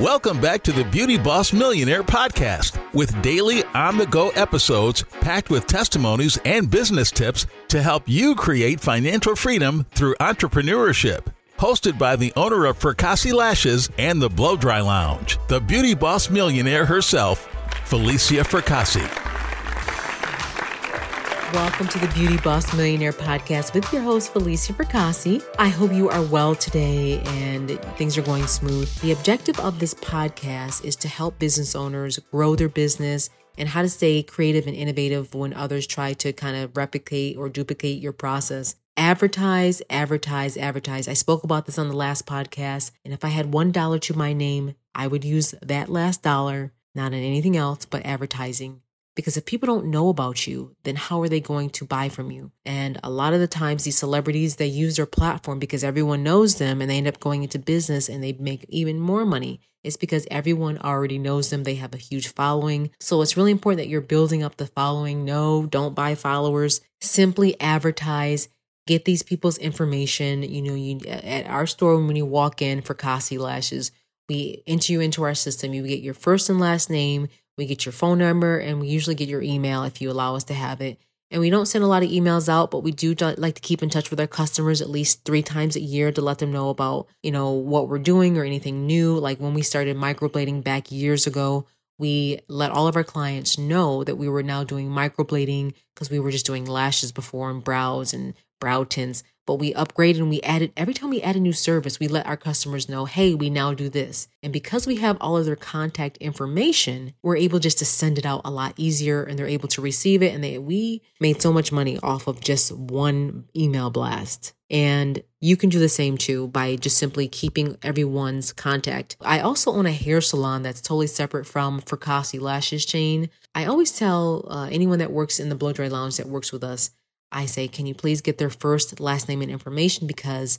Welcome back to the Beauty Boss Millionaire podcast with daily on the go episodes packed with testimonies and business tips to help you create financial freedom through entrepreneurship. Hosted by the owner of Fracassi Lashes and the Blow Dry Lounge, the Beauty Boss Millionaire herself, Falicia Fracassi. Welcome to the Beauty Boss Millionaire podcast with your host, Falicia Fracassi. I hope you are well today and things are going smooth. The objective of this podcast is to help business owners grow their business and how to stay creative and innovative when others try to kind of replicate or duplicate your process. Advertise, advertise, advertise. I spoke about this on the last podcast. And if I had $1 to my name, I would use that last dollar, not on anything else but advertising. Because if people don't know about you, then how are they going to buy from you? And a lot of the times, these celebrities, they use their platform because everyone knows them and they end up going into business and they make even more money. It's because everyone already knows them. They have a huge following. So it's really important that you're building up the following. No, don't buy followers. Simply advertise. Get these people's information. You know, you at our store when you walk in Fracassi Lashes, we enter you into our system. You get your first and last name we get your phone number and we usually get your email if you allow us to have it. And we don't send a lot of emails out, but we do like to keep in touch with our customers at least three times a year to let them know about, you know, what we're doing or anything new. Like when we started microblading back years ago, we let all of our clients know that we were now doing microblading because we were just doing lashes before and brows and brow tints but we upgraded and we added every time we add a new service we let our customers know hey we now do this and because we have all of their contact information we're able just to send it out a lot easier and they're able to receive it and they we made so much money off of just one email blast and you can do the same too by just simply keeping everyone's contact. I also own a hair salon that's totally separate from Fracassi Lashes Chain. I always tell uh, anyone that works in the blow dry lounge that works with us I say, can you please get their first, last name, and information? Because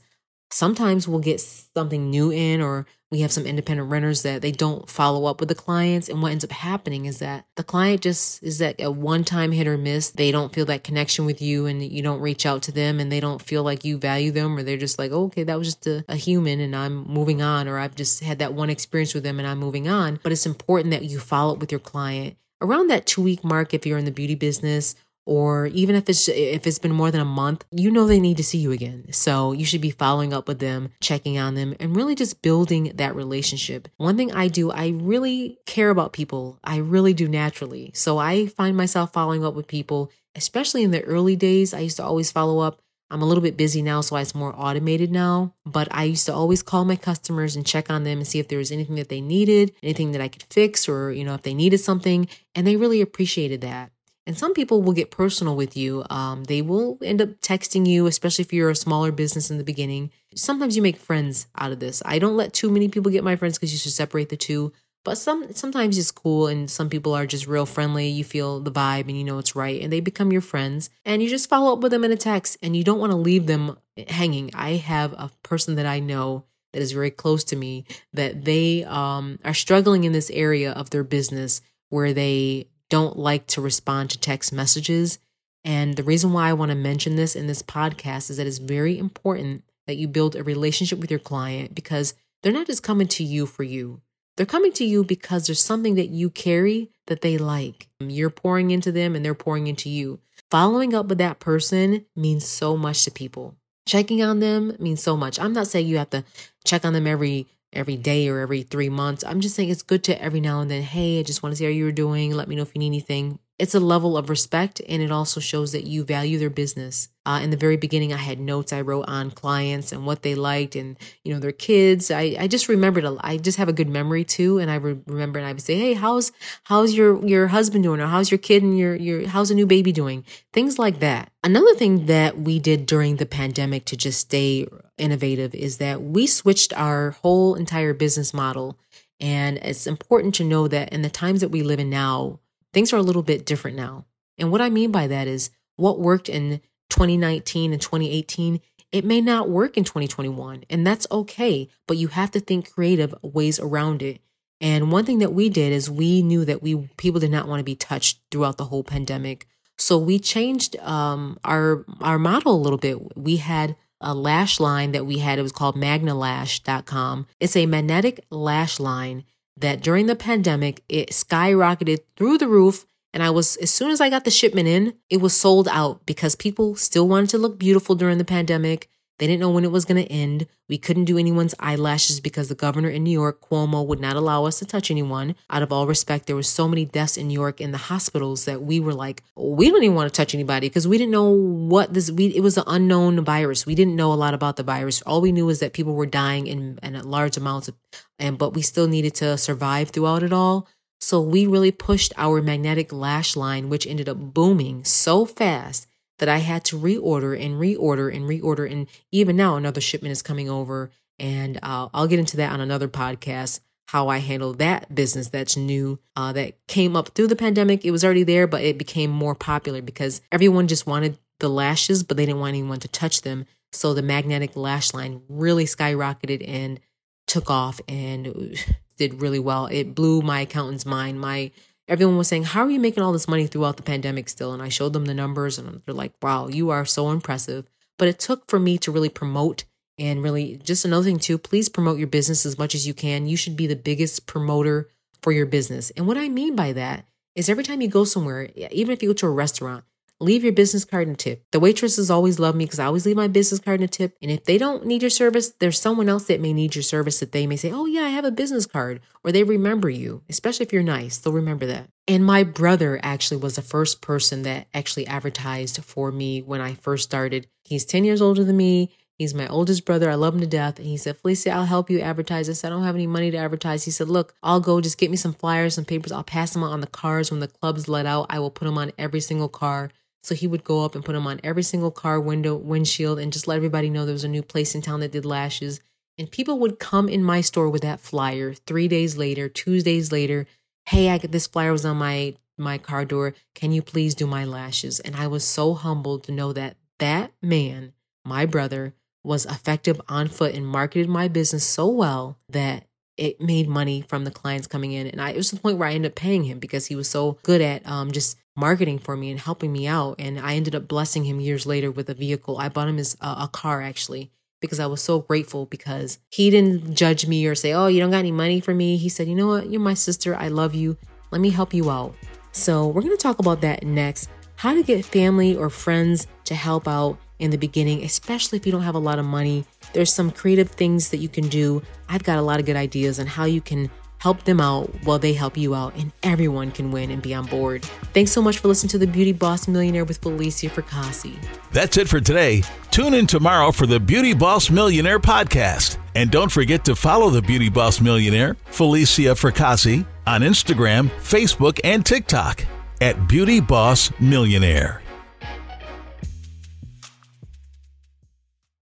sometimes we'll get something new in, or we have some independent renters that they don't follow up with the clients. And what ends up happening is that the client just is that a one time hit or miss. They don't feel that connection with you, and you don't reach out to them, and they don't feel like you value them, or they're just like, oh, okay, that was just a, a human, and I'm moving on, or I've just had that one experience with them, and I'm moving on. But it's important that you follow up with your client around that two week mark if you're in the beauty business or even if it's if it's been more than a month you know they need to see you again so you should be following up with them checking on them and really just building that relationship one thing i do i really care about people i really do naturally so i find myself following up with people especially in the early days i used to always follow up I'm a little bit busy now, so it's more automated now. But I used to always call my customers and check on them and see if there was anything that they needed, anything that I could fix, or, you know, if they needed something. And they really appreciated that. And some people will get personal with you. Um, they will end up texting you, especially if you're a smaller business in the beginning. Sometimes you make friends out of this. I don't let too many people get my friends because you should separate the two. But some sometimes it's cool, and some people are just real friendly. You feel the vibe, and you know it's right, and they become your friends. And you just follow up with them in a text, and you don't want to leave them hanging. I have a person that I know that is very close to me that they um, are struggling in this area of their business where they don't like to respond to text messages. And the reason why I want to mention this in this podcast is that it's very important that you build a relationship with your client because they're not just coming to you for you. They're coming to you because there's something that you carry that they like. You're pouring into them and they're pouring into you. Following up with that person means so much to people. Checking on them means so much. I'm not saying you have to check on them every every day or every three months. I'm just saying it's good to every now and then, hey, I just want to see how you're doing. Let me know if you need anything. It's a level of respect and it also shows that you value their business. Uh, in the very beginning, I had notes I wrote on clients and what they liked and, you know, their kids. I, I just remembered, a, I just have a good memory too. And I re- remember and I would say, Hey, how's, how's your, your husband doing? Or how's your kid and your, your, how's a new baby doing? Things like that. Another thing that we did during the pandemic to just stay innovative is that we switched our whole entire business model. And it's important to know that in the times that we live in now, things are a little bit different now. And what I mean by that is what worked in 2019 and 2018, it may not work in 2021, and that's okay, but you have to think creative ways around it. And one thing that we did is we knew that we people did not want to be touched throughout the whole pandemic. So we changed um, our our model a little bit. We had a lash line that we had. It was called magnalash.com. It's a magnetic lash line that during the pandemic, it skyrocketed through the roof. And I was, as soon as I got the shipment in, it was sold out because people still wanted to look beautiful during the pandemic. They didn't know when it was going to end. We couldn't do anyone's eyelashes because the governor in New York, Cuomo, would not allow us to touch anyone. Out of all respect, there were so many deaths in New York in the hospitals that we were like, we don't even want to touch anybody because we didn't know what this. We it was an unknown virus. We didn't know a lot about the virus. All we knew was that people were dying in, in large amounts, of, and but we still needed to survive throughout it all. So we really pushed our magnetic lash line, which ended up booming so fast that I had to reorder and reorder and reorder. And even now, another shipment is coming over. And uh, I'll get into that on another podcast how I handle that business that's new, uh, that came up through the pandemic. It was already there, but it became more popular because everyone just wanted the lashes, but they didn't want anyone to touch them. So the magnetic lash line really skyrocketed and took off and did really well. It blew my accountant's mind. My everyone was saying, How are you making all this money throughout the pandemic still? And I showed them the numbers and they're like, Wow, you are so impressive. But it took for me to really promote and really just another thing too, please promote your business as much as you can. You should be the biggest promoter for your business. And what I mean by that is every time you go somewhere, even if you go to a restaurant, leave your business card and tip. The waitresses always love me because I always leave my business card and a tip. And if they don't need your service, there's someone else that may need your service that they may say, Oh, yeah, I have a business card. Or they remember you, especially if you're nice. They'll remember that. And my brother actually was the first person that actually advertised for me when I first started. He's 10 years older than me. He's my oldest brother. I love him to death. And he said, Falicia, I'll help you advertise this. I don't have any money to advertise. He said, Look, I'll go just get me some flyers, some papers. I'll pass them out on the cars when the club's let out. I will put them on every single car. So he would go up and put them on every single car window, windshield, and just let everybody know there was a new place in town that did lashes. And people would come in my store with that flyer three days later, two days later. Hey, I this flyer was on my my car door. Can you please do my lashes? And I was so humbled to know that that man, my brother, was effective on foot and marketed my business so well that it made money from the clients coming in. And I, it was the point where I ended up paying him because he was so good at um, just marketing for me and helping me out. And I ended up blessing him years later with a vehicle. I bought him his, uh, a car actually because I was so grateful because he didn't judge me or say, Oh, you don't got any money for me. He said, You know what? You're my sister. I love you. Let me help you out. So we're going to talk about that next. How to get family or friends to help out in the beginning, especially if you don't have a lot of money. There's some creative things that you can do. I've got a lot of good ideas on how you can help them out while they help you out, and everyone can win and be on board. Thanks so much for listening to the Beauty Boss Millionaire with Falicia Fracassi. That's it for today. Tune in tomorrow for the Beauty Boss Millionaire podcast. And don't forget to follow the Beauty Boss Millionaire, Falicia Fracassi, on Instagram, Facebook, and TikTok at Beauty Boss Millionaire.